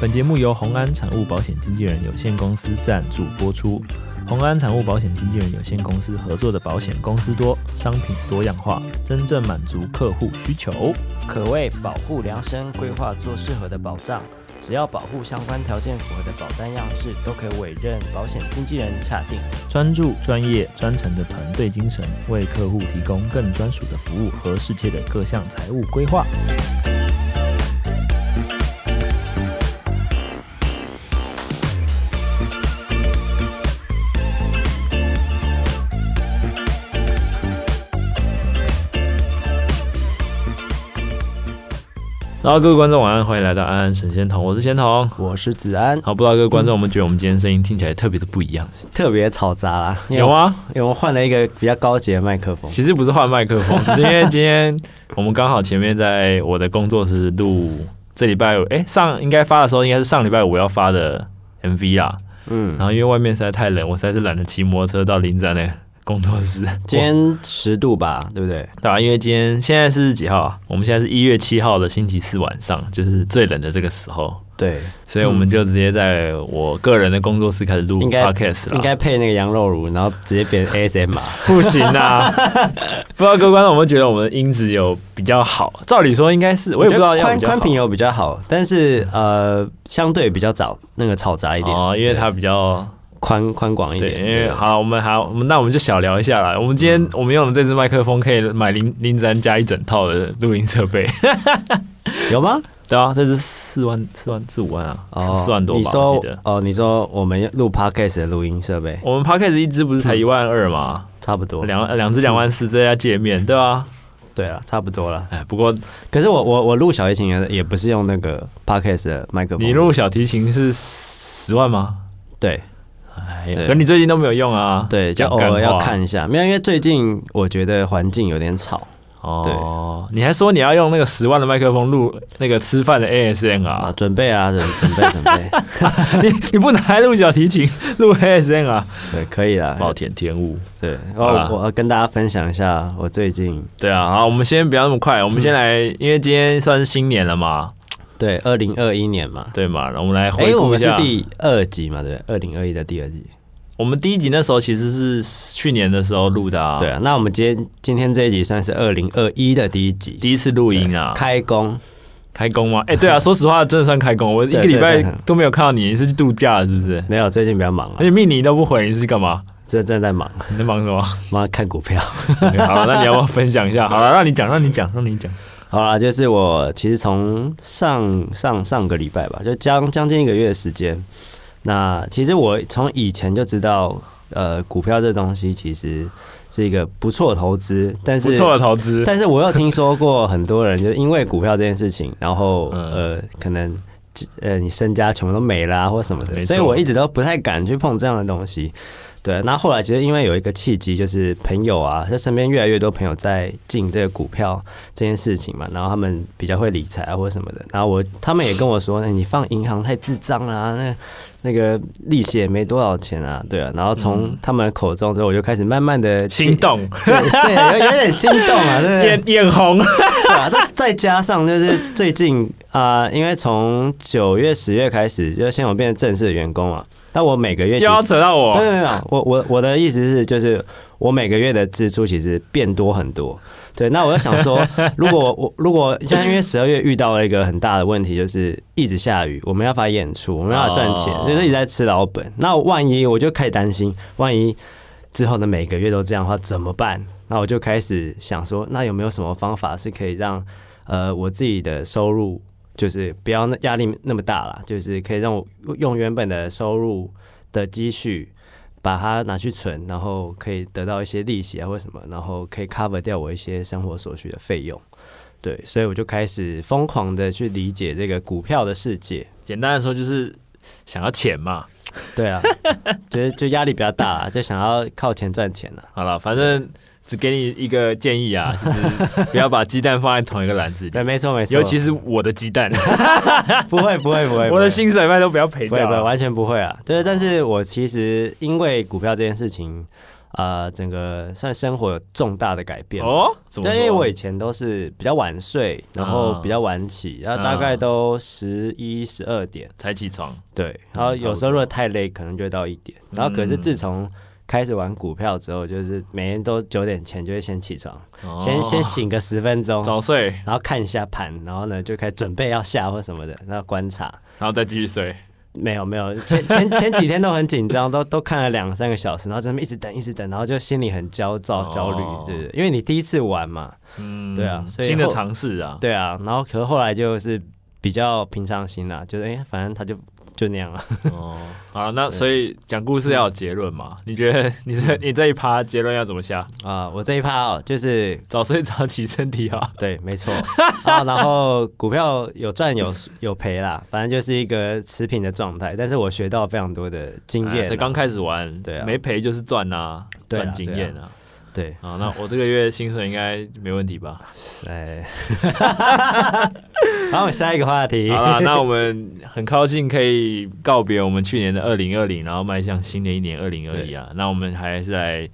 本节目由宏安产物保险经纪人有限公司赞助播出。宏安产物保险经纪人有限公司合作的保险公司多，商品多样化，真正满足客户需求，可为保护量身规划做适合的保障。只要保护相关条件符合的保单样式，都可以委任保险经纪人查定。专注、专业、专诚的团队精神，为客户提供更专属的服务和世界的各项财务规划。然后各位观众晚安，欢迎来到安安神仙童，我是仙童，我是子安。好，不知道各位观众，我们觉得我们今天声音听起来特别的不一样，特别嘈杂啦。有吗？因为我换了一个比较高级的麦克风。其实不是换麦克风，只是因为今天我们刚好前面在我的工作室录这礼拜五，哎，上应该发的时候应该是上礼拜五要发的 MV 啦。嗯，然后因为外面实在太冷，我实在是懒得骑摩托车到林站的。工作室，今天十度吧，对不对？对啊，因为今天现在是几号啊？我们现在是一月七号的星期四晚上，就是最冷的这个时候。对，所以我们就直接在我个人的工作室开始录 podcast 了。应该配那个羊肉炉，然后直接变 ASMR？不行啊！不知道各位观众有没有觉得我们的音质有比较好？照理说应该是，我也不知道宽宽频有比较好，但是呃，相对比较早那个嘈杂一点哦，因为它比较。宽宽广一点，对，因为好，我们好，我们那我们就小聊一下啦。我们今天我们用的这支麦克风可以买林林子安加一整套的录音设备，有吗？对啊，这是四万四万四五万啊，哦，四万多吧？你说哦，你说我们录 Podcast 的录音设备，我们 Podcast 一支不是才一万二吗？差不多，两两支两万四，这家界面对吧？对啊，差不多了。哎，不过可是我我我录小提琴也也不是用那个 Podcast 的麦克风，你录小提琴是十万吗？对。哎，可你最近都没有用啊？对，就偶尔要看一下。没有，因为最近我觉得环境有点吵。哦，你还说你要用那个十万的麦克风录那个吃饭的 ASMR 啊？准备啊，准准备准备。你你不能还录小提琴录 ASMR 啊？对，可以啦。暴殄天物。对，我我要跟大家分享一下我最近。对啊，好，我们先不要那么快，我们先来，因为今天算是新年了嘛。对，二零二一年嘛，对嘛，我们来回顾一下。欸、我们是第二集嘛，对，二零二一的第二集。我们第一集那时候其实是去年的时候录的啊。对啊，那我们今天今天这一集算是二零二一的第一集，第一次录音啊，开工，开工吗？哎、欸，对啊，说实话，真的算开工。我一个礼拜都没有看到你，你是去度假了是不是？没有，最近比较忙啊。而且命你都不回，你是干嘛？正正在忙。你在忙什么？忙看股票。好了，那你要不要分享一下？好了，让你讲，让你讲，让你讲。好啦，就是我其实从上上上个礼拜吧，就将将近一个月的时间。那其实我从以前就知道，呃，股票这东西其实是一个不错的投资，但是不错的投资。但是我又听说过很多人就因为股票这件事情，然后呃，可能呃你身家全部都没了啊，或什么的，所以我一直都不太敢去碰这样的东西。对，那后来其实因为有一个契机，就是朋友啊，就身边越来越多朋友在进这个股票这件事情嘛，然后他们比较会理财啊或者什么的，然后我他们也跟我说，欸、你放银行太智障了啊，那那个利息也没多少钱啊，对啊，然后从他们口中之后，我就开始慢慢的心动，对，对，有有点心动啊，对，眼眼红，对啊，再再加上就是最近啊、呃，因为从九月十月开始，就先我变成正式的员工嘛。但我每个月又要扯到我，没有没有，我我我的意思是，就是我每个月的支出其实变多很多。对，那我就想说，如果我如果像因为十二月遇到了一个很大的问题，就是一直下雨，我们要发演出，我们要赚钱，就是一直在吃老本。那万一我就开始担心，万一之后的每个月都这样的话怎么办？那我就开始想说，那有没有什么方法是可以让呃我自己的收入？就是不要那压力那么大了，就是可以让我用原本的收入的积蓄把它拿去存，然后可以得到一些利息啊或什么，然后可以 cover 掉我一些生活所需的费用。对，所以我就开始疯狂的去理解这个股票的世界。简单的说就是想要钱嘛。对啊，觉 得就压力比较大，就想要靠钱赚钱了。好了，反正。只给你一个建议啊，就是不要把鸡蛋放在同一个篮子里。对，没错没错，尤其是我的鸡蛋，不会不会不会，我的薪水费都不要赔掉，不会不会，完全不会啊。对，但是我其实因为股票这件事情，呃，整个算生活有重大的改变哦。因为我以前都是比较晚睡，然后比较晚起，然后大概都十一十二点才起床。对，然后有时候如果太累，可能就会到一点。然后可是自从开始玩股票之后，就是每天都九点前就会先起床，先先醒个十分钟，早睡，然后看一下盘，然后呢就开始准备要下或什么的，然后观察，然后再继续睡。没有没有，前前 前几天都很紧张，都都看了两三个小时，然后在那边一直等一直等，然后就心里很焦躁焦虑，对对，因为你第一次玩嘛，嗯，对啊，所以新的尝试啊，对啊，然后可是后来就是比较平常心啦，就是哎，反正他就。就那样了。哦，好，那所以讲故事要有结论嘛？你觉得你这你这一趴结论要怎么下啊？我这一趴哦，就是早睡早起，身体好。对，没错。啊，然后股票有赚有有赔啦，反正就是一个持平的状态。但是我学到非常多的经验。才刚开始玩，对啊，没赔就是赚呐，赚经验啊。对，啊，那我这个月薪水应该没问题吧？哎，好，下一个话题。好了，那我们很高兴可以告别我们去年的二零二零，然后迈向新的一年二零二一啊。那我们还是来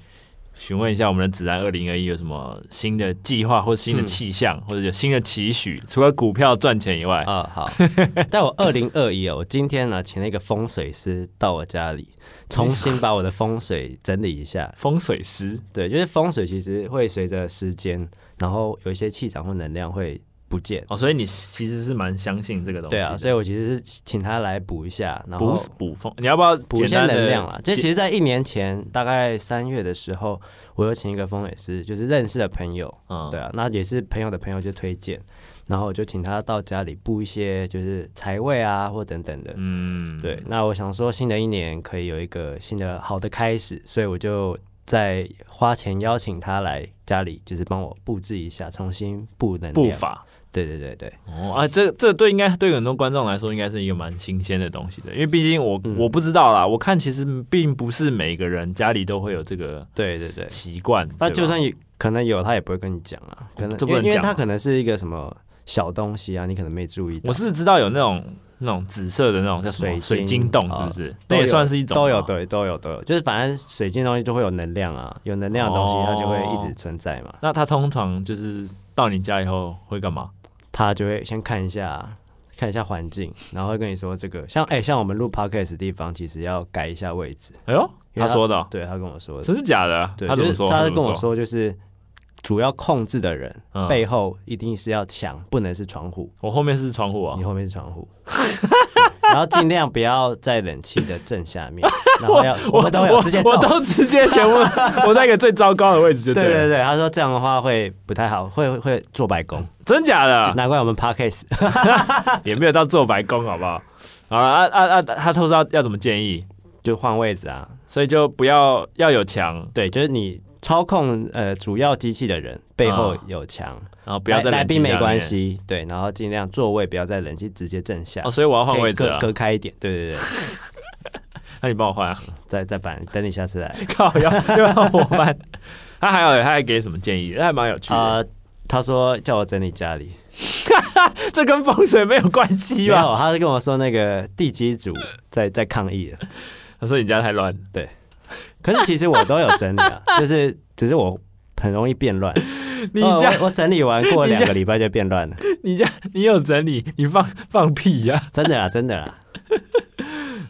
询问一下我们的子安二零二一有什么新的计划，或新的气象，嗯、或者有新的期许？除了股票赚钱以外啊、哦，好。但我二零二一哦，我今天呢请了一个风水师到我家里。重新把我的风水整理一下。风水师，对，就是风水其实会随着时间，然后有一些气场或能量会不见。哦，所以你其实是蛮相信这个东西。对啊，所以我其实是请他来补一下，然后补补风。你要不要补一些能量啊？就其实，在一年前大概三月的时候，我有请一个风水师，就是认识的朋友。嗯，对啊，那也是朋友的朋友就推荐。然后我就请他到家里布一些，就是财位啊，或等等的。嗯，对。那我想说，新的一年可以有一个新的好的开始，所以我就再花钱邀请他来家里，就是帮我布置一下，重新布能布法。对对对对。哦啊，这这对应该对很多观众来说，应该是一个蛮新鲜的东西的，因为毕竟我、嗯、我不知道啦。我看其实并不是每个人家里都会有这个对对对习惯。那就算有可能有，他也不会跟你讲啊。可能因为因为他可能是一个什么。小东西啊，你可能没注意到。我是知道有那种那种紫色的那种叫水水晶洞，是不是？那也算是一种。都有对，都有都有，就是反正水晶东西就会有能量啊，有能量的东西它就会一直存在嘛。那它通常就是到你家以后会干嘛？它就会先看一下看一下环境，然后会跟你说这个像哎像我们录 podcast 的地方，其实要改一下位置。哎呦，他说的，对他跟我说的，真的假的？对他怎么说？他跟我说就是。主要控制的人、嗯、背后一定是要墙，不能是窗户。我后面是窗户啊，你后面是窗户，然后尽量不要在冷气的正下面。然后要我们都有直接，我都直接全部我在一个最糟糕的位置就对。对对对，他说这样的话会不太好，会会做白工。真假的？难怪我们 parkas 也没有到做白工，好不好？啊啊啊啊！他偷说要怎么建议？就换位置啊，所以就不要要有墙。对，就是你。操控呃主要机器的人背后有墙，哦，然后不要在来宾没关系，对，然后尽量座位不要在冷气直接正下，哦，所以我要换位置啊，隔开一点，对对对。那你帮我换啊，再再搬，等你下次来。靠，要要让我搬。他还有他还给什么建议？他还蛮有趣的。呃，他说叫我整理家里，这跟风水没有关系吧？没有，他是跟我说那个地基组在在抗议了。他说你家太乱，对。可是其实我都有整理啊，就是只是我很容易变乱。你我，我整理完过两个礼拜就变乱了。你家你有整理？你放放屁呀、啊！真的啊，真的啦。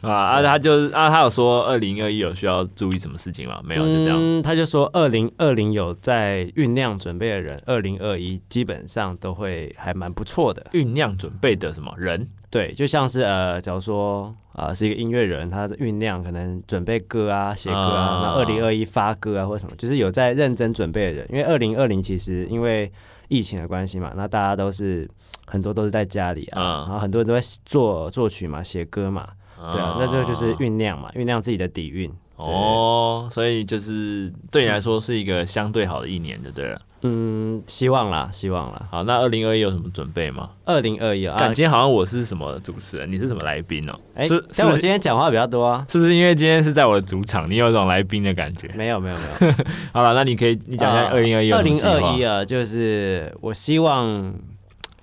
啊啊！他就是啊，他有说二零二一有需要注意什么事情吗？没有，就这样。嗯，他就说二零二零有在酝酿准备的人，二零二一基本上都会还蛮不错的。酝酿准备的什么人？对，就像是呃，假如说啊、呃，是一个音乐人，他的酝酿可能准备歌啊，写歌啊，那二零二一发歌啊，或什么，就是有在认真准备的人。因为二零二零其实因为疫情的关系嘛，那大家都是很多都是在家里啊，嗯、然后很多人都在做作曲嘛，写歌嘛。对啊，那这个就是酝酿嘛，酝酿自己的底蕴。哦，所以就是对你来说是一个相对好的一年，就对了。嗯，希望啦，希望啦。好，那二零二一有什么准备吗？二零二一啊，感觉好像我是什么主持人，你是什么来宾哦？哎，但我今天讲话比较多啊，是不是因为今天是在我的主场，你有一种来宾的感觉？没有，没有，没有。好了，那你可以你讲一下二零二一。二零二一啊，就是我希望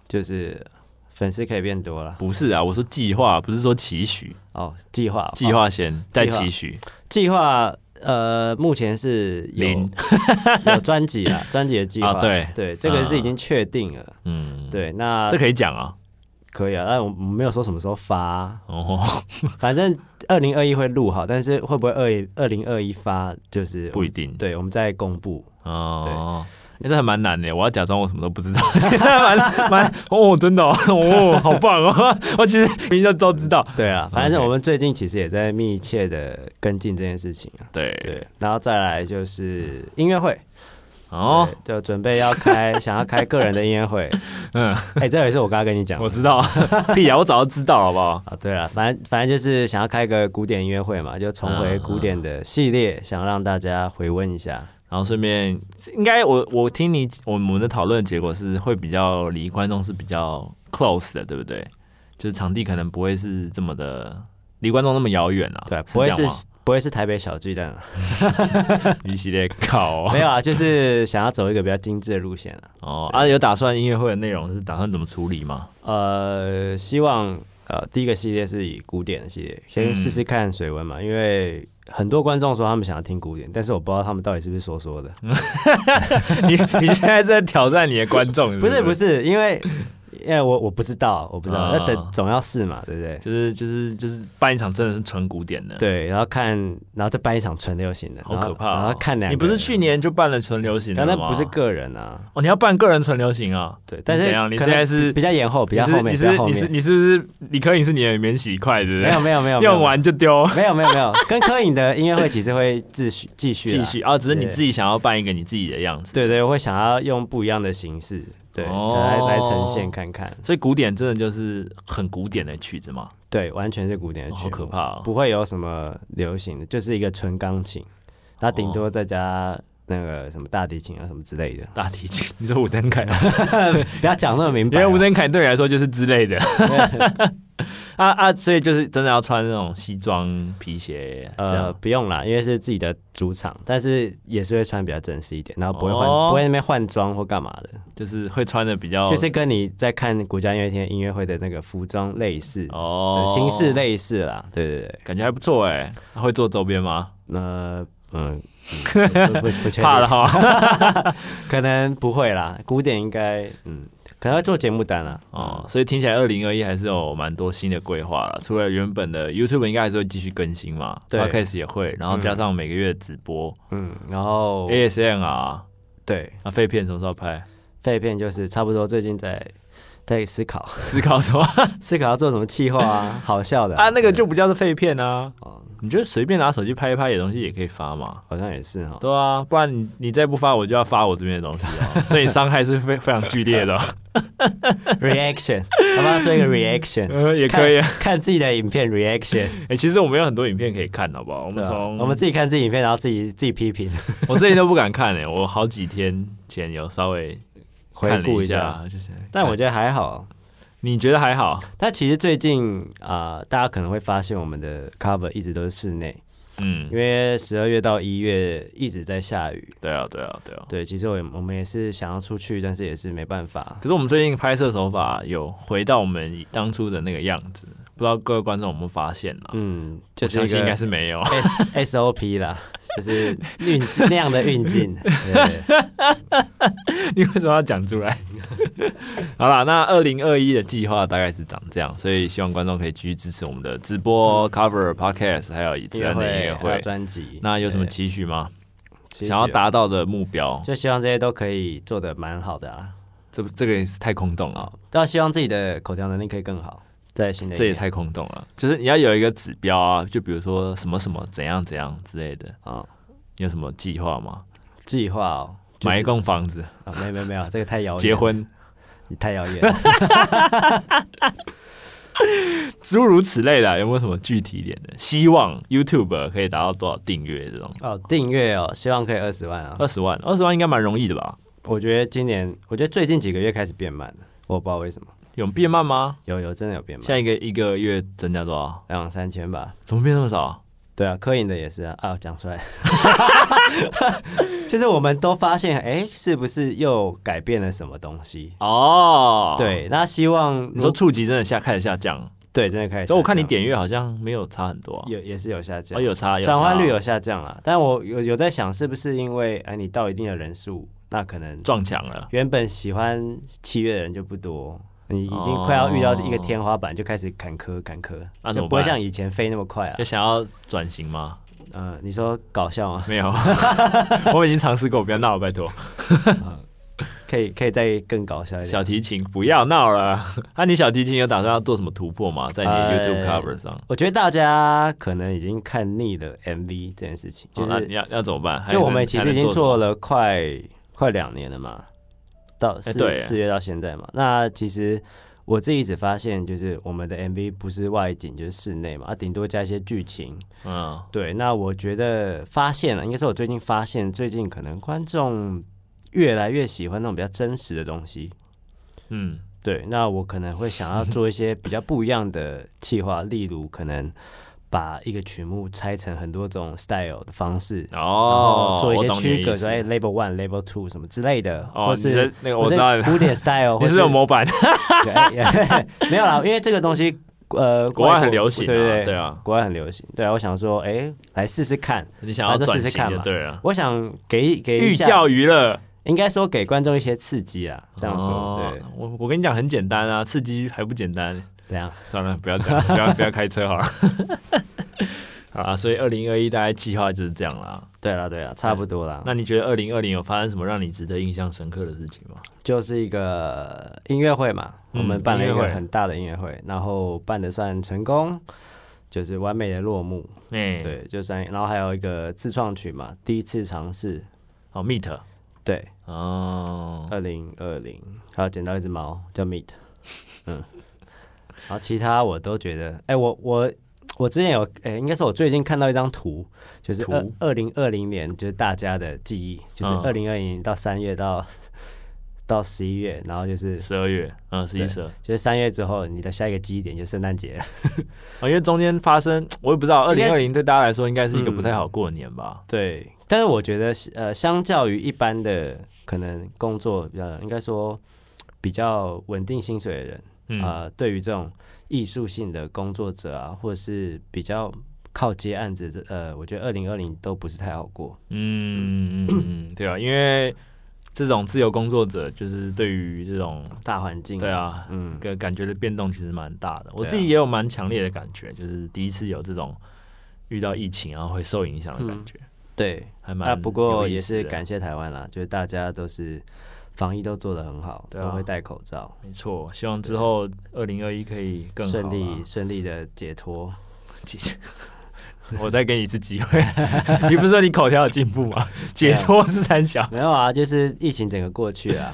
就是。粉丝可以变多了？不是啊，我说计划，不是说期许。哦，计划，计划先，再期许。计划，呃，目前是有零 有专辑啊，专辑的计划。啊，对对，这个是已经确定了。嗯，对，那这可以讲啊，可以啊，但我们没有说什么时候发啊。哦，反正二零二一会录好，但是会不会二二零二一发就是不一定。对，我们再公布。哦。欸、这还蛮难的，我要假装我什么都不知道，蛮蛮哦，真的哦，哦，好棒哦，我其实明明都知道。对啊，反正我们最近其实也在密切的跟进这件事情啊。对对，然后再来就是音乐会哦，就准备要开，想要开个人的音乐会。嗯，哎、欸，这也是我刚刚跟你讲，我知道，屁啊，我早就知道，好不好？啊，对了，反正反正就是想要开个古典音乐会嘛，就重回古典的系列，嗯、想让大家回温一下。然后顺便，应该我我听你我们的讨论结果是会比较离观众是比较 close 的，对不对？就是场地可能不会是这么的离观众那么遥远啊。对，不会是不会是台北小巨蛋啊。一系列搞没有啊，就是想要走一个比较精致的路线啊。哦，啊，有打算音乐会的内容是打算怎么处理吗？呃，希望呃第一个系列是以古典的系列，先试试看水温嘛，嗯、因为。很多观众说他们想要听古典，但是我不知道他们到底是不是说说的。你你现在在挑战你的观众？不是不是，因为。因为我我不知道，我不知道，那等总要试嘛，对不对？就是就是就是办一场真的是纯古典的，对，然后看，然后再办一场纯流行的，好可怕。然后看两，你不是去年就办了纯流行的吗？那不是个人啊，哦，你要办个人纯流行啊？对，但是怎样？你现在是比较延后，比较后面，你是你是你是不是李科颖是你的免洗筷，对不对？没有没有没有，用完就丢。没有没有没有，跟科颖的音乐会其实会继续继续继续啊，只是你自己想要办一个你自己的样子。对对，我会想要用不一样的形式。对，来来呈现看看，所以古典真的就是很古典的曲子吗？对，完全是古典的曲子，好可怕哦，不会有什么流行的，就是一个纯钢琴，它顶多再加那个什么大提琴啊什么之类的。大提琴，你说五灯凯？不要讲那么明白，因为五灯凯对你来说就是之类的。啊啊！所以就是真的要穿那种西装皮鞋，呃，不用啦，因为是自己的主场，但是也是会穿比较正式一点，然后不会换，哦、不会那边换装或干嘛的，就是会穿的比较，就是跟你在看国家音乐厅音乐会的那个服装类似哦，形式类似啦，对对对，感觉还不错哎，会做周边吗？那嗯。嗯不不不怕了哈，可能不会啦。古典应该嗯，可能要做节目单啦。哦，所以听起来二零二一还是有蛮多新的规划了。除了原本的 YouTube 应该还是会继续更新嘛，对，Podcast 也会，然后加上每个月直播，嗯，然后 ASM 啊，对，那废片什么时候拍？废片就是差不多最近在在思考，思考什么？思考要做什么企划啊？好笑的啊，那个就不叫做废片啊。你觉得随便拿手机拍一拍的东西也可以发吗？好像也是哈。对啊，不然你你再不发，我就要发我这边的东西了。对你伤害是非非常剧烈的。Reaction，好不好？做一个 reaction，呃，也可以看，看自己的影片 reaction。哎、欸，其实我们有很多影片可以看，好不好？我们从、啊、我们自己看自己影片，然后自己自己批评。我最近都不敢看哎，我好几天前有稍微回顾一下，就是，但我觉得还好。你觉得还好？但其实最近啊、呃，大家可能会发现我们的 cover 一直都是室内，嗯，因为十二月到一月一直在下雨。对啊，对啊，对啊。对，其实我我们也是想要出去，但是也是没办法。可是我们最近拍摄手法有回到我们当初的那个样子，不知道各位观众有没有发现呢？嗯，就是相信应该是没有 S O P 啦，就是运镜那样的运镜。你为什么要讲出来？好啦，那二零二一的计划大概是长这样，所以希望观众可以继续支持我们的直播、嗯、cover、podcast，还有以及的音乐会专辑。那有什么期许吗？想要达到的目标，就希望这些都可以做的蛮好的啊。这这个也是太空洞了，都要希望自己的口条能力可以更好。在新的，这也太空洞了。就是你要有一个指标啊，就比如说什么什么怎样怎样之类的啊。你有什么计划吗？计划哦。买一栋房子啊？没有没有没有，这个太遥远。结婚？你太遥远了。诸如此类的，有没有什么具体一点的？希望 YouTube 可以达到多少订阅这种？哦，订阅哦，希望可以二十万啊。二十万，二十万应该蛮容易的吧？我觉得今年，我觉得最近几个月开始变慢了，我不知道为什么。有变慢吗？有有，真的有变慢。现在一个一个月增加多少？两三千吧。怎么变那么少？对啊，科影的也是啊，啊，讲出来，其 实我们都发现，哎，是不是又改变了什么东西？哦，对，那希望你说触及真的下开始下降，对，真的开始下降。所以我看你点阅好像没有差很多、啊，有也是有下降，哦、有差，转换率有下降了。但我有有在想，是不是因为哎，你到一定的人数，那可能撞墙了。原本喜欢七月的人就不多，你已经快要遇到一个天花板，就开始坎坷坎坷，那就不会像以前飞那么快啊。就想要转型吗？嗯、呃，你说搞笑吗？没有，我已经尝试过，不要闹了，拜托。可以可以再更搞笑一点。小提琴不要闹了。那、啊、你小提琴有打算要做什么突破吗？在你的 YouTube cover 上？我觉得大家可能已经看腻了 MV 这件事情，就是、要要怎么办？就我们其实已经做了快快两年了嘛，到四月到现在嘛。那其实我自己只发现，就是我们的 MV 不是外景就是室内嘛，啊，顶多加一些剧情。嗯，对。那我觉得发现了，应该是我最近发现，最近可能观众。越来越喜欢那种比较真实的东西，嗯，对。那我可能会想要做一些比较不一样的企划，例如可能把一个曲目拆成很多种 style 的方式，哦，做一些区隔，所以，level one、level two 什么之类的，哦、或是那个我知道古典 style，或是有模板，没有啦，因为这个东西呃，国外很流行，对对对啊，国外很流行，对啊，我想说，哎，来试试看，你想要试试看嘛？对啊，我想给给寓教于乐。应该说给观众一些刺激啊，这样说。哦、对，我我跟你讲很简单啊，刺激还不简单？这样算了，不要讲，不要不要开车好了。好啊，所以二零二一大概计划就是这样啦。对了对了，差不多啦。那你觉得二零二零有发生什么让你值得印象深刻的事情吗？就是一个音乐会嘛，我们办了一个很大的音乐会，嗯、然后办的算成功，就是完美的落幕。嗯、对，就算然后还有一个自创曲嘛，第一次尝试哦，Meet。对哦，二零二零还有捡到一只猫叫 Meet，嗯，然后其他我都觉得，哎、欸，我我我之前有，哎、欸，应该是我最近看到一张图，就是二二零二零年，就是大家的记忆，就是二零二零到三月到、嗯、到十一月，然后就是十二月，嗯，十一十二，就是三月之后，你的下一个记忆点就圣诞节了，因为中间发生，我也不知道，二零二零对大家来说应该是一个不太好过年吧？嗯、对。但是我觉得，呃，相较于一般的可能工作比较，应该说比较稳定薪水的人，啊、呃，对于这种艺术性的工作者啊，或者是比较靠接案子，这呃，我觉得二零二零都不是太好过。嗯嗯，对啊，因为这种自由工作者，就是对于这种大环境，对啊，嗯，个感觉的变动其实蛮大的。我自己也有蛮强烈的感觉，就是第一次有这种遇到疫情然后会受影响的感觉。嗯对，还蛮。不过也是感谢台湾啦，就是大家都是防疫都做得很好，都会戴口罩。没错，希望之后二零二一可以更顺利顺利的解脱。我再给你一次机会，你不是说你口条有进步吗？解脱是三小，没有啊，就是疫情整个过去了。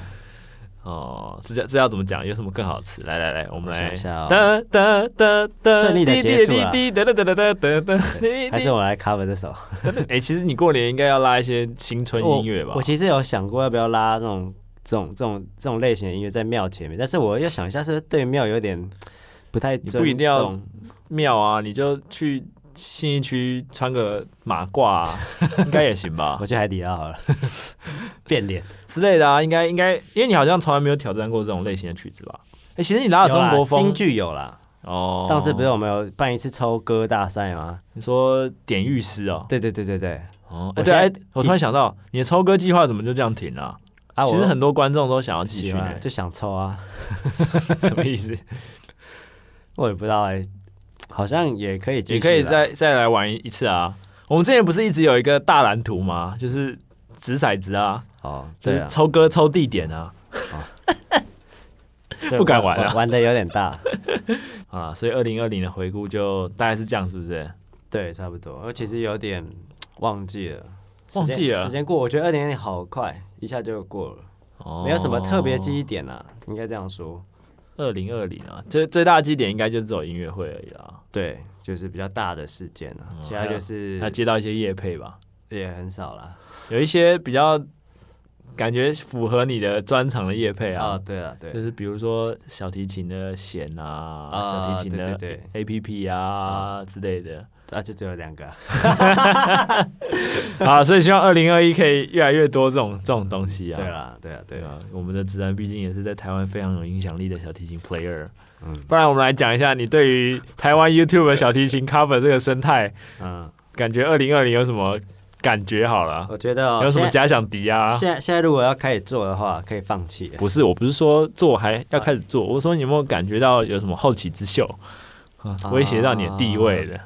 哦，这叫这要怎么讲？有什么更好的词？来来来，我们来。哒哒哒哒，顺利的结束了。哒哒哒哒哒哒，还是我来 cover 这首。哎，其实你过年应该要拉一些青春音乐吧？我其实有想过要不要拉那种这种这种这种类型的音乐在庙前面，但是我要想一下，是不是对庙有点不太？你不一定要庙啊，你就去。信义区穿个马褂、啊，应该也行吧？我去海底捞好了，变脸之类的啊，应该应该，因为你好像从来没有挑战过这种类型的曲子吧？哎、欸，其实你拉了中国风，京剧有啦。哦，上次不是我们有办一次抽歌大赛吗？你说点玉师哦？对对对对对。哦，哎、欸、对，哎，我突然想到，你的抽歌计划怎么就这样停了、啊？啊，其实很多观众都想要继续、欸，就想抽啊。什么意思？我也不知道哎、欸。好像也可以，也可以再再来玩一次啊！我们之前不是一直有一个大蓝图吗？就是掷骰子啊，哦，对啊，抽歌抽地点啊，不敢玩了，玩的有点大啊！所以二零二零的回顾就大概是这样，是不是？对，差不多。我其实有点忘记了，忘记了，时间过，我觉得二零二零好快，一下就过了，哦，没有什么特别记忆点啊，应该这样说。二零二零啊，最最大的基点应该就只有音乐会而已啦。对，就是比较大的事件啊，其他就是他接到一些业配吧，也很少啦。有一些比较感觉符合你的专长的乐配啊。哦，对啊，对，就是比如说小提琴的弦啊，小提琴的 APP 啊之类的。啊，就只有两个。好，所以希望二零二一可以越来越多这种这种东西啊。对啊，对啊，对啊。我们的子然毕竟也是在台湾非常有影响力的小提琴 player。嗯，不然我们来讲一下你对于台湾 YouTube 的小提琴 cover 这个生态，嗯，感觉二零二零有什么感觉？好了，我觉得有什么假想敌啊？现在现在如果要开始做的话，可以放弃。不是，我不是说做还要开始做，我说你有没有感觉到有什么后起之秀，威胁到你的地位的？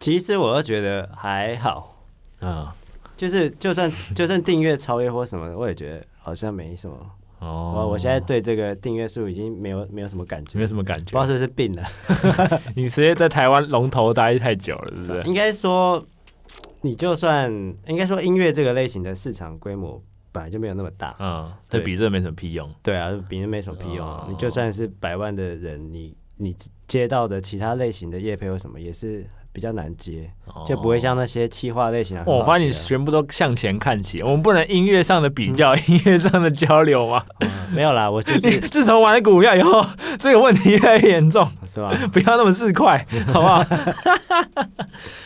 其实我都觉得还好，啊，就是就算就算订阅超越或什么的，我也觉得好像没什么。哦，我我现在对这个订阅数已经没有没有什么感觉，没有什么感觉，不知道是不是病了。你直接在台湾龙头待太久了，是不是？应该说，你就算应该说音乐这个类型的市场规模本来就没有那么大，嗯，对，比这没什么屁用。对啊，比这没什么屁用。你就算是百万的人，你你接到的其他类型的业配或什么也是。比较难接，就不会像那些气化类型的。我发现你全部都向前看齐，我们不能音乐上的比较，音乐上的交流吗？没有啦，我就是自从玩了股票以后，这个问题越来越严重，是吧？不要那么市侩，好不好？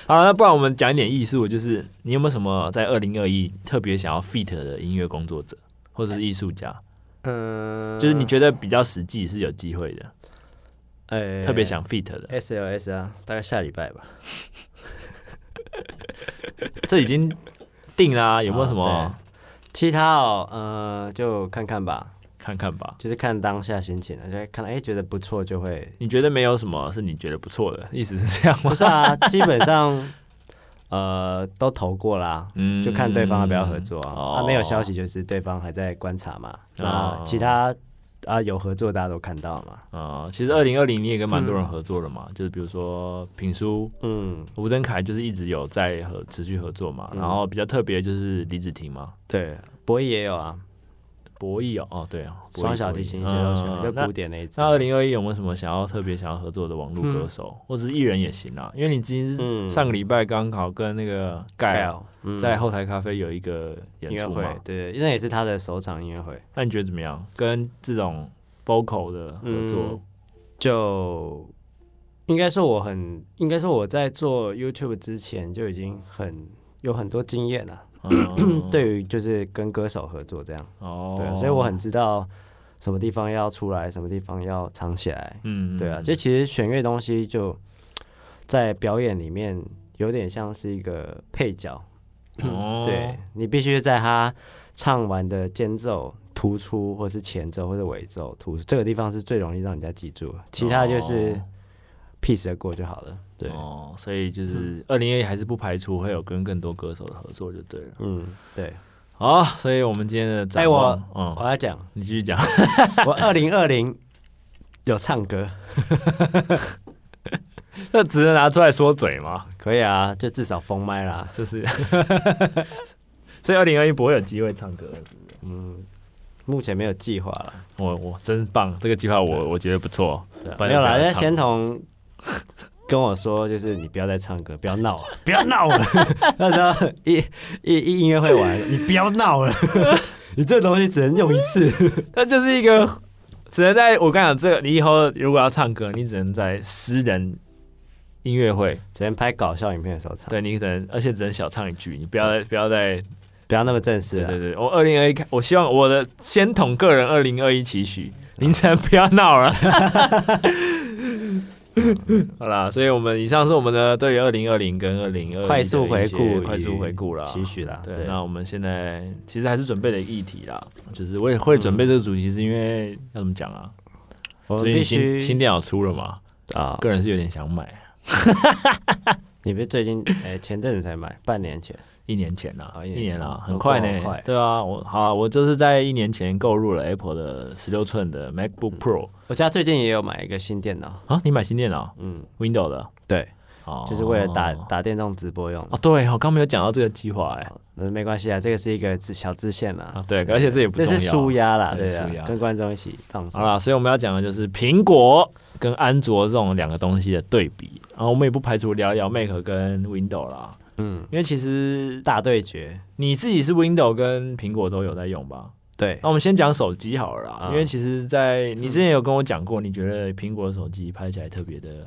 好，那不然我们讲一点艺术，就是你有没有什么在二零二一特别想要 feat 的音乐工作者或者是艺术家？嗯，就是你觉得比较实际是有机会的。欸、特别想 feat 的 SLS 啊，大概下礼拜吧。这已经定啦、啊，有没有什么、哦？其他哦，嗯、呃，就看看吧，看看吧，就是看当下心情了，就看哎、欸，觉得不错就会。你觉得没有什么是你觉得不错的意思是这样吗？不是啊，基本上 呃都投过啦，嗯，就看对方要不要合作啊。他、哦啊、没有消息，就是对方还在观察嘛。啊、哦，其他。啊，有合作，大家都看到了嘛。啊、呃，其实二零二零你也跟蛮多人合作了嘛，嗯、就是比如说品书，嗯，吴登凯就是一直有在和持续合作嘛。嗯、然后比较特别就是李子婷嘛，对，博弈也有啊。博弈哦，哦对啊，双小提琴一些都行，就古典那一次。那二零二一有没有什么想要特别想要合作的网络歌手，或者是艺人也行啊？因为你今天上个礼拜刚好跟那个盖在后台咖啡有一个演出嘛，对，那也是他的首场音乐会。那你觉得怎么样？跟这种 vocal 的合作，就应该说我很，应该说我在做 YouTube 之前就已经很有很多经验了。对于就是跟歌手合作这样，哦，对，所以我很知道什么地方要出来，什么地方要藏起来，嗯，对啊，就其实选乐东西就在表演里面有点像是一个配角，哦，对，你必须在他唱完的间奏突出，或是前奏或者尾奏突出，这个地方是最容易让人家记住，其他就是。Peace 的过就好了，对哦，所以就是二零二一还是不排除会有跟更多歌手的合作就对了，嗯，对，好，所以我们今天的展望，哎、我嗯，我要讲，你继续讲，我二零二零有唱歌，那只能拿出来说嘴吗？可以啊，就至少封麦啦，这是，所以二零二一不会有机会唱歌，是不是？嗯。目前没有计划了，我我真棒，这个计划我我觉得不错。没有啦，那仙童 跟我说，就是你不要再唱歌，不要闹了，不要闹了。那时候一一一音乐会完，你不要闹了，你这个东西只能用一次，那就是一个只能在我跟你讲，这个你以后如果要唱歌，你只能在私人音乐会，只能拍搞笑影片的时候唱。对，你可能而且只能小唱一句，你不要再不要再。不要那么正式。对对对，我二零二一，我希望我的仙童个人二零二一期许，凌晨不要闹了。好啦，所以我们以上是我们的对于二零二零跟二零二快速回顾、快速回顾了期许啦。对，那我们现在其实还是准备了议题啦，就是我也会准备这个主题，是因为要怎么讲啊？最近新新电脑出了嘛？啊，个人是有点想买。你不是最近哎前阵子才买，半年前。一年前了，一年了，很快呢。对啊，我好，我就是在一年前购入了 Apple 的十六寸的 MacBook Pro。我家最近也有买一个新电脑啊，你买新电脑？嗯，Windows 的。对，就是为了打打电动直播用。哦，对，我刚没有讲到这个计划哎，那没关系啊，这个是一个小支线啦。对，而且这也不重要，这是舒压啦，对啊，跟观众一起放松。好啦，所以我们要讲的就是苹果跟安卓这种两个东西的对比，然后我们也不排除聊一聊 Mac 跟 Windows 啦。嗯，因为其实大对决，你自己是 Windows 跟苹果都有在用吧？对。那我们先讲手机好了啦，嗯、因为其实，在你之前有跟我讲过，你觉得苹果的手机拍起来特别的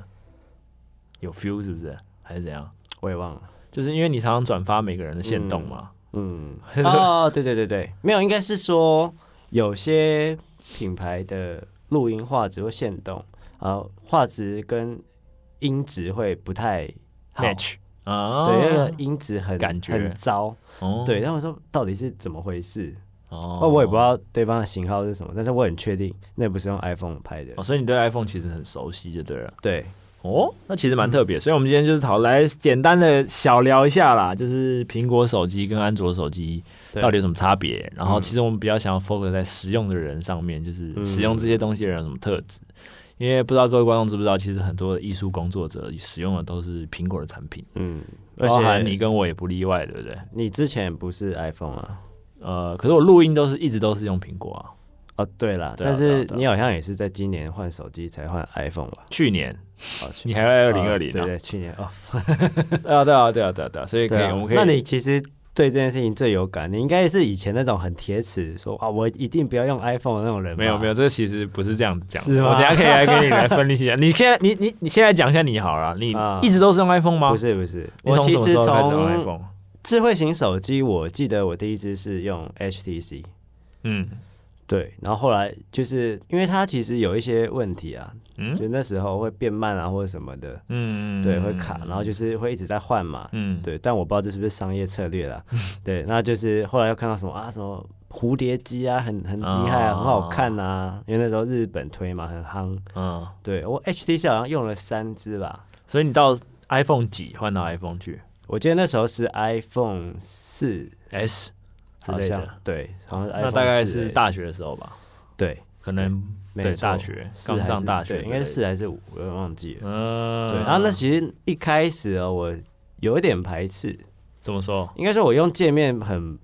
有 feel，是不是？还是怎样？我也忘了，就是因为你常常转发每个人的限动嘛。嗯。嗯 哦，对对对对，没有，应该是说有些品牌的录音画质或限动。啊，画质跟音质会不太 match 啊，对，那个音质很感觉很糟，哦、对。然后我说到底是怎么回事？哦，我也不知道对方的型号是什么，但是我很确定那不是用 iPhone 拍的。哦，所以你对 iPhone 其实很熟悉就对了。对，哦，那其实蛮特别。所以我们今天就是讨来简单的小聊一下啦，就是苹果手机跟安卓手机到底有什么差别？然后其实我们比较想要 focus 在使用的人上面，就是使用这些东西的人有什么特质。因为不知道各位观众知不知道，其实很多的艺术工作者使用的都是苹果的产品，嗯，而且你跟我也不例外，对不对？你之前不是 iPhone 啊？呃，可是我录音都是一直都是用苹果啊。哦，对了，但是你好像也是在今年换手机才换 iPhone 吧？去年，哦，你还要二零二零？对对，去年哦。对啊，对啊，对啊，对啊，对啊，所以可以，我们可以。那你其实。对这件事情最有感，你应该是以前那种很铁齿说啊，我一定不要用 iPhone 的那种人。没有没有，这个其实不是这样子讲。是吗？我等下可以来跟你来分析一下。你现在你你你现在讲一下你好了，你一直都是用 iPhone 吗？不是不是，我从什么时候开始用 iPhone？智慧型手机，我记得我第一支是用 HTC。嗯。对，然后后来就是因为它其实有一些问题啊，嗯，就那时候会变慢啊或者什么的，嗯，对，会卡，然后就是会一直在换嘛，嗯，对，但我不知道这是不是商业策略啦，对，那就是后来又看到什么啊，什么蝴蝶机啊，很很厉害啊，很好看啊，因为那时候日本推嘛，很夯，嗯，对我 HTC 好像用了三支吧，所以你到 iPhone 几换到 iPhone 去？我记得那时候是 iPhone 四。S。好像对，好像那大概是大学的时候吧。对，可能对大学刚上大学，应该是四还是五，我忘记了。嗯，对。然后那其实一开始啊，我有一点排斥。怎么说？应该说我用界面很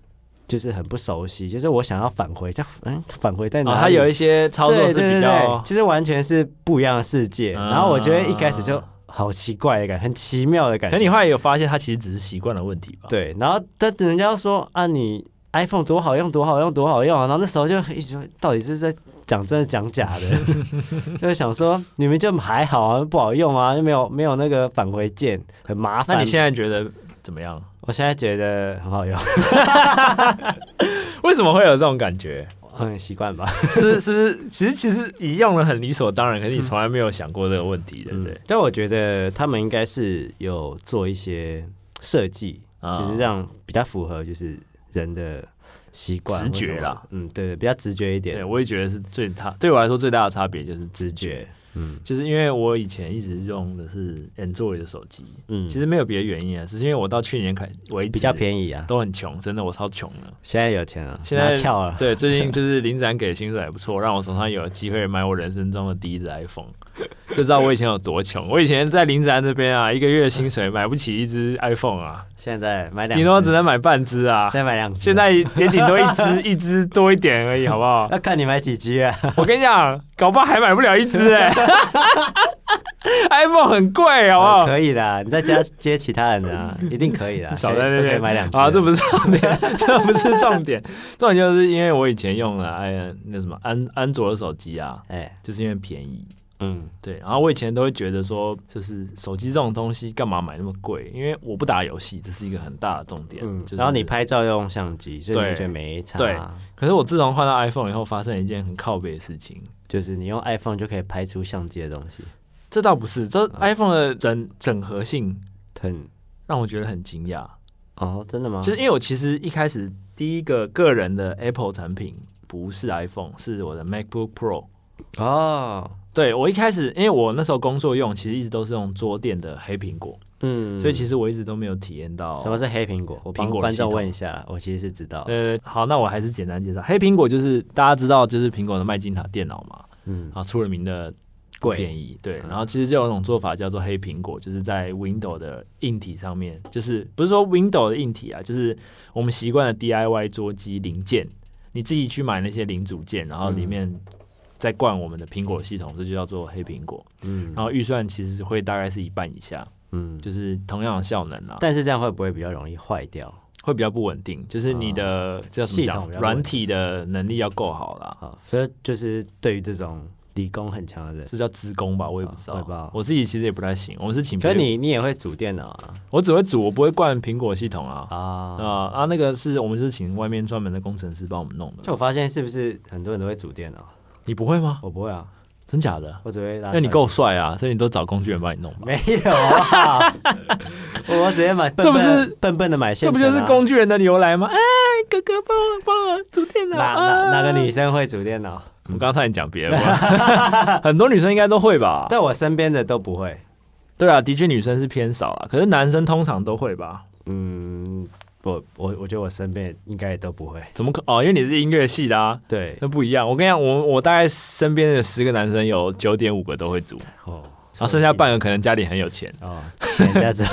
就是很不熟悉，就是我想要返回，它嗯返回在哪里？它有一些操作是比较，其实完全是不一样的世界。然后我觉得一开始就好奇怪的感觉，很奇妙的感觉。可你后来有发现，它其实只是习惯的问题吧？对。然后但人家说啊，你。iPhone 多好用，多好用，多好用啊！然后那时候就一直，到底是在讲真的讲假的？就是想说，你们就还好啊，不好用啊，又没有没有那个返回键，很麻烦。那你现在觉得怎么样？我现在觉得很好用。为什么会有这种感觉？很习惯吧？是是，其实其实你用了很理所当然，可是你从来没有想过这个问题，对不对？但我觉得他们应该是有做一些设计，就是这样比较符合，就是。人的习惯、直觉啦，嗯，对，比较直觉一点。对，我也觉得是最差，对我来说最大的差别就是直觉。嗯，就是因为我以前一直用的是 Android 的手机，嗯，其实没有别的原因啊，只是因为我到去年开为止比较便宜啊，都很穷，真的我超穷的。现在有钱了，现在翘了。对，最近 就是林展给的薪水还不错，让我手上有机会买我人生中的第一只 iPhone。就知道我以前有多穷。我以前在林子安这边啊，一个月薪水买不起一只 iPhone 啊。现在买两，顶多只能买半只啊。现在买两只，现在也顶多一只，一只多一点而已，好不好？那看你买几 G 啊。我跟你讲，搞不好还买不了一只哎。iPhone 很贵，好不好？可以的，你再加接其他人的啊，一定可以的。少在那边买两支啊，这不是重点，这不是重点。重点就是因为我以前用了哎呀，那什么安安卓的手机啊，哎，就是因为便宜。嗯，对，然后我以前都会觉得说，就是手机这种东西干嘛买那么贵？因为我不打游戏，这是一个很大的重点。嗯，就是、然后你拍照要用相机，所以你觉得没差。对，可是我自从换到 iPhone 以后，发生了一件很靠背的事情，就是你用 iPhone 就可以拍出相机的东西。这倒不是，这 iPhone 的整整合性很让我觉得很惊讶。哦，真的吗？就是因为我其实一开始第一个个人的 Apple 产品不是 iPhone，是我的 MacBook Pro。哦。对，我一开始，因为我那时候工作用，其实一直都是用桌垫的黑苹果，嗯，所以其实我一直都没有体验到什么是黑苹果。我帮观众问一下，我其实是知道。呃，好，那我还是简单介绍，黑苹果就是大家知道，就是苹果的麦金塔电脑嘛，嗯，啊，出了名的贵便宜，对，然后其实就有一种做法叫做黑苹果，就是在 Windows 的硬体上面，就是不是说 Windows 的硬体啊，就是我们习惯的 DIY 桌机零件，你自己去买那些零组件，然后里面。在灌我们的苹果系统，这就叫做黑苹果。嗯，然后预算其实会大概是一半以下。嗯，就是同样的效能啊。但是这样会不会比较容易坏掉？会比较不稳定，就是你的叫什么讲？软体的能力要够好啦。啊，所以就是对于这种理工很强的人，这叫资工吧？我也不知道，我自己其实也不太行。我们是请，可是你你也会组电脑啊？我只会组，我不会灌苹果系统啊。啊啊啊！那个是我们就是请外面专门的工程师帮我们弄的。就我发现是不是很多人都会组电脑？你不会吗？我不会啊。真假的？我只会，因为你够帅啊，所以你都找工具人帮你弄。没有啊，我直接买。这不是笨笨的买线，这不就是工具人的由来吗？哎，哥哥帮我帮我组电脑。哪哪哪个女生会组电脑？我们刚才讲别人，很多女生应该都会吧？在我身边的都不会。对啊，的确女生是偏少啊，可是男生通常都会吧？嗯。我我我觉得我身边应该也都不会，怎么可哦？因为你是音乐系的啊，对，那不一样。我跟你讲，我我大概身边的十个男生有九点五个都会煮哦，然后剩下半个可能家里很有钱哦，钱家子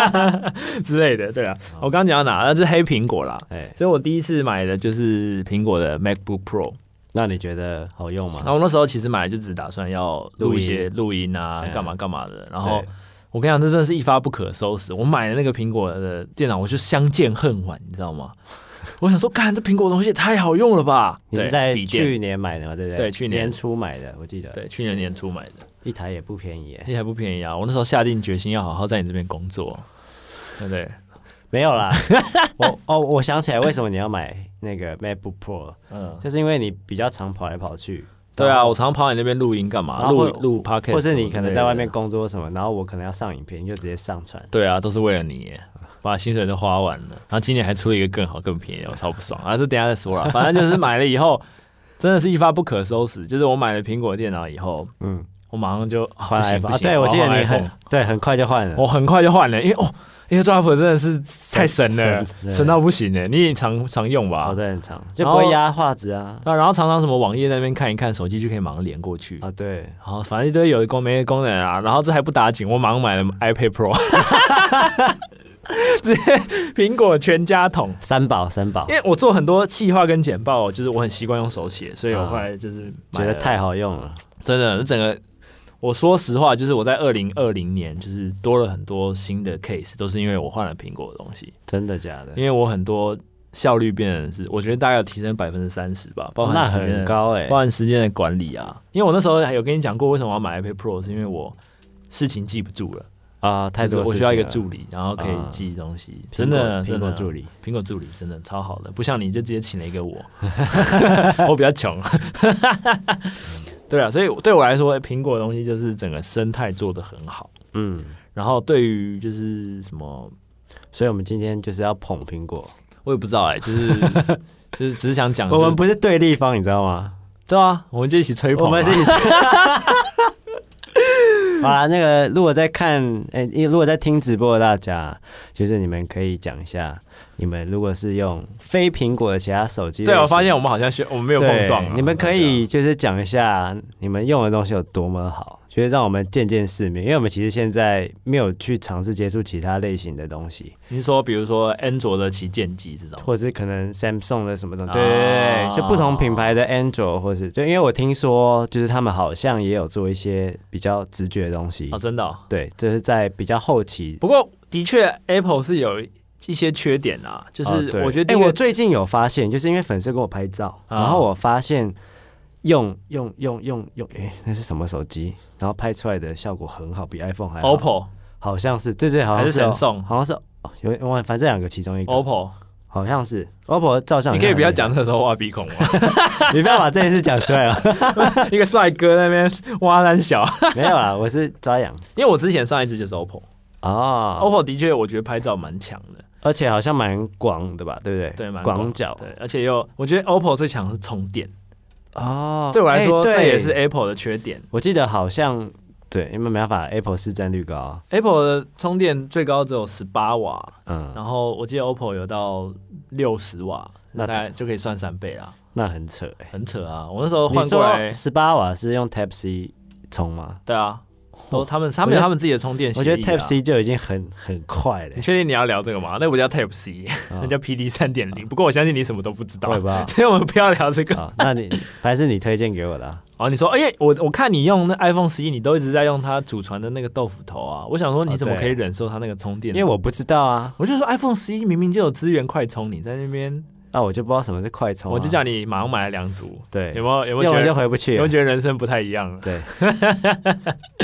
之类的。对啊，哦、我刚刚讲到哪？那是黑苹果啦，哎，所以我第一次买的就是苹果的 MacBook Pro。那你觉得好用吗？然后我那时候其实买就只打算要录一些录音啊，干嘛干嘛的，然后。我跟你讲，这真的是一发不可收拾。我买的那个苹果的电脑，我就相见恨晚，你知道吗？我想说，干这苹果东西也太好用了吧？你是在去年买的吗？对不对？对，去年年初买的，我记得。对，去年年初买的，一台也不便宜，一台不便宜啊！我那时候下定决心要好好在你这边工作，对不对？没有啦，我哦，我想起来，为什么你要买那个 MacBook Pro？嗯，就是因为你比较常跑来跑去。对啊，我常常跑你那边录音干嘛？录录 podcast，或是你可能在外面工作什么，然后我可能要上影片，你就直接上传。对啊，都是为了你，把薪水都花完了，然后今年还出了一个更好、更便宜，我超不爽啊！这等下再说了，反正就是买了以后，真的是一发不可收拾。就是我买了苹果电脑以后，嗯，我马上就换 iPhone。对，我记得你很对，很快就换了，我很快就换了，因为哦。因为 AirDrop 真的是太神了，神到不行呢。你也常常用吧？哦，对，很常，就不会压画质啊。啊，然后常常什么网页那边看一看，手机就可以马上连过去啊。对，然后反正一堆有功没功能啊。然后这还不打紧，我马上买了 iPad Pro，直接苹果全家桶三宝三宝。因为我做很多企划跟简报，就是我很习惯用手写，所以我后来就是觉得太好用了，真的，整个。我说实话，就是我在二零二零年，就是多了很多新的 case，都是因为我换了苹果的东西。真的假的？因为我很多效率变成是，我觉得大概有提升百分之三十吧，包含时间很高哎、欸，包含时间的管理啊。因为我那时候还有跟你讲过，为什么我要买 iPad Pro，是因为我事情记不住了啊，太多，我需要一个助理，然后可以记东西。啊、真的，苹果助理，苹果助理真的超好的，不像你就直接请了一个我，我比较穷。对啊，所以对我来说，苹果的东西就是整个生态做得很好。嗯，然后对于就是什么，所以我们今天就是要捧苹果。我也不知道哎、欸，就是 就是只是想讲，我们不是对立方，你知道吗？对啊，我们就一起吹捧。我们是一起。好啦，那个如果在看，哎、欸，如果在听直播的大家，就是你们可以讲一下。你们如果是用非苹果的其他手机，对，我发现我们好像是我们没有碰撞。你们可以就是讲一下你们用的东西有多么好，就是让我们见见世面。因为我们其实现在没有去尝试接触其他类型的东西。你说，比如说安卓的旗舰机这种，或者是可能 Samsung 的什么东西？对对对，就不同品牌的安卓，或是就因为我听说，就是他们好像也有做一些比较直觉的东西哦，真的、哦？对，这、就是在比较后期。不过的确，Apple 是有。一些缺点啊，就是我觉得，哎、欸，我最近有发现，就是因为粉丝给我拍照，哦、然后我发现用用用用用，哎、欸，那是什么手机？然后拍出来的效果很好，比 iPhone 还好。OPPO 好像是，对对，好像是神送，好像是有，反正这两个其中一个。OPPO 好像是 OPPO 照相，你可以不要讲那时候挖鼻孔吗？你不要把这件事讲出来了。一个帅哥那边挖胆小，没有啊，我是抓痒，因为我之前上一次就是 OPPO 啊，OPPO 的确我觉得拍照蛮强的。而且好像蛮广的吧，对不对？对，蛮广角。对，而且又我觉得 OPPO 最强是充电哦。对我来说，这也是 Apple 的缺点。我记得好像对，因为没办法，Apple 市占率高，Apple 的充电最高只有十八瓦，嗯，然后我记得 OPPO 有到六十瓦，那大概就可以算三倍啦。那很扯哎，很扯啊！我那时候换过来十八瓦是用 Type C 充吗？对啊。都他们他们有他们自己的充电线，我觉得 Type C 就已经很很快了。你确定你要聊这个吗？那不叫 Type C，那叫 PD 三点零。不过我相信你什么都不知道，对吧？所以我们不要聊这个。那你反正是你推荐给我的，哦，你说，哎、欸，我我看你用那 iPhone 十一，你都一直在用它祖传的那个豆腐头啊。我想说，你怎么可以忍受它那个充电？因为我不知道啊。我就说 iPhone 十一明明就有资源快充，你在那边，那我就不知道什么是快充、啊。我就叫你马上买了两组。对，有没有有没有觉得就回不去？有没有觉得人生不太一样了？对，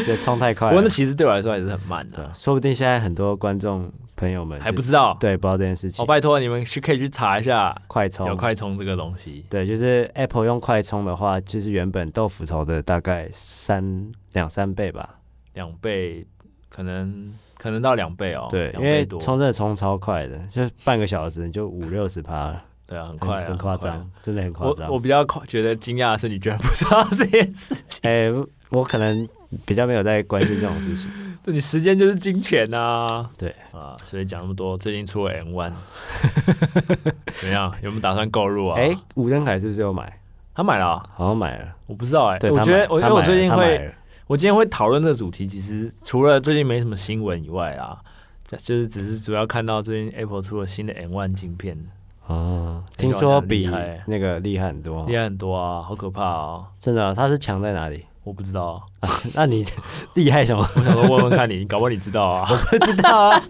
对，充太快。不过那其实对我来说还是很慢的、啊。说不定现在很多观众。朋友们、就是、还不知道，对，不知道这件事情。我、哦、拜托你们去可以去查一下快充，有快充这个东西。对，就是 Apple 用快充的话，就是原本豆腐头的大概三两三倍吧，两倍可能可能到两倍哦。对，因为充真的充超快的，就半个小时你就五六十趴了。对啊，很快、啊，很夸张，真的很夸张。我我比较觉得惊讶的是，你居然不知道这件事情。哎、欸，我可能比较没有在关心这种事情。你时间就是金钱啊！对啊，所以讲那么多，最近出了 M1，怎么样？有没有打算购入啊？哎、欸，吴登凯是不是有买？他买了、啊，好像买了，我不知道哎、我觉得，我因为我最近会，我今天会讨论这个主题，其实除了最近没什么新闻以外啊，就是只是主要看到最近 Apple 出了新的 M1 芯片哦，听说比那个厉害很多，厉害很多啊，好可怕啊！真的、啊，它是强在哪里？我不知道，啊、那你厉害什么？我想说问问看你，你搞不好你知道啊？我不知道啊，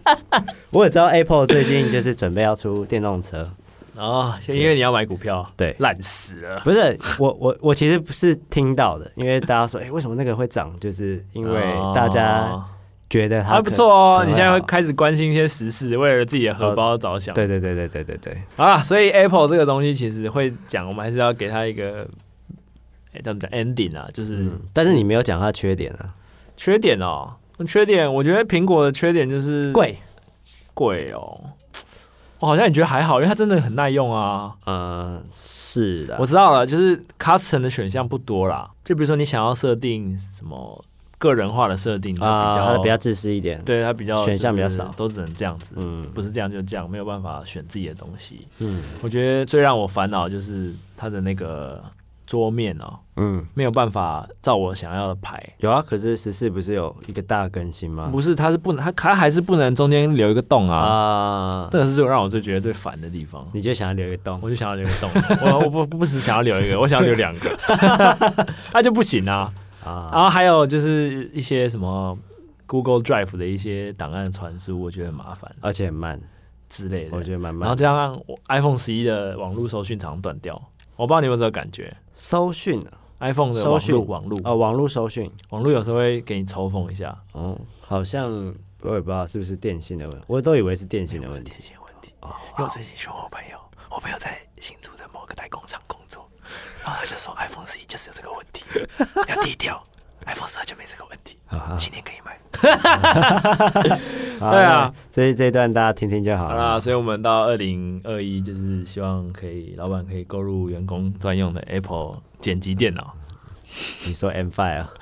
我也知道 Apple 最近就是准备要出电动车哦，因为你要买股票，对，烂死了。不是我我我其实不是听到的，因为大家说，哎、欸，为什么那个会涨？就是因为大家觉得它还不错哦。你现在会开始关心一些时事，为了自己的荷包着想。对对对对对对对。啊，所以 Apple 这个东西其实会讲，我们还是要给他一个。哎怎么讲 ending 啊？就是、嗯，但是你没有讲它缺点啊。缺点哦，缺点，我觉得苹果的缺点就是贵，贵哦。我好像也觉得还好，因为它真的很耐用啊。嗯，是的，我知道了，就是 custom 的选项不多啦。就比如说你想要设定什么个人化的设定啊，它比，比较自私一点，对他比较选项比较少，都只能这样子。嗯，不是这样就这样，没有办法选自己的东西。嗯，我觉得最让我烦恼就是他的那个。桌面哦，嗯，没有办法照我想要的排。有啊，可是十四不是有一个大更新吗？不是，它是不能，它它还是不能中间留一个洞啊。啊，这个是最让我最觉得最烦的地方。你就想要留一个洞，我就想要留一个洞。我我不不是想要留一个，我想要留两个，那就不行啊。啊，然后还有就是一些什么 Google Drive 的一些档案传输，我觉得很麻烦，而且很慢之类的。我觉得蛮慢。然后这样让 iPhone 十一的网络搜讯常常断掉。我不知道你有没有这个感觉？搜讯，iPhone 的网络网络啊，网络搜讯，网络有时候会给你抽风一下。哦，好像我也不知道是不是电信的问题，我都以为是电信的问题。电信问题哦，因为我最近询问我朋友，我朋友在新竹的某个代工厂工作，然后他就说 iPhone 十一就是有这个问题，要低调，iPhone 十二就没这个问题，今年可以买。对啊，这这一段大家听听就好了。好啦，所以我们到二零二一，就是希望可以老板可以购入员工专用的 Apple 剪辑电脑。你说 M Five 啊？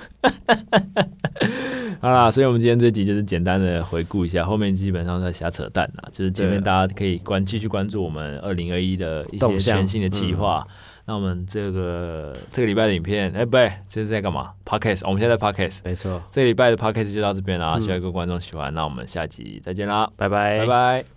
好啦，所以我们今天这集就是简单的回顾一下，后面基本上在瞎扯淡啦。就是前面大家可以关继续关注我们二零二一的一些全新的企划。那我们这个这个礼拜的影片，哎、欸，不对，这是在干嘛？Podcast，我们现在在 Podcast，没错。这个礼拜的 Podcast 就到这边啦，希望各位观众喜欢。那我们下集再见啦，拜拜，拜拜。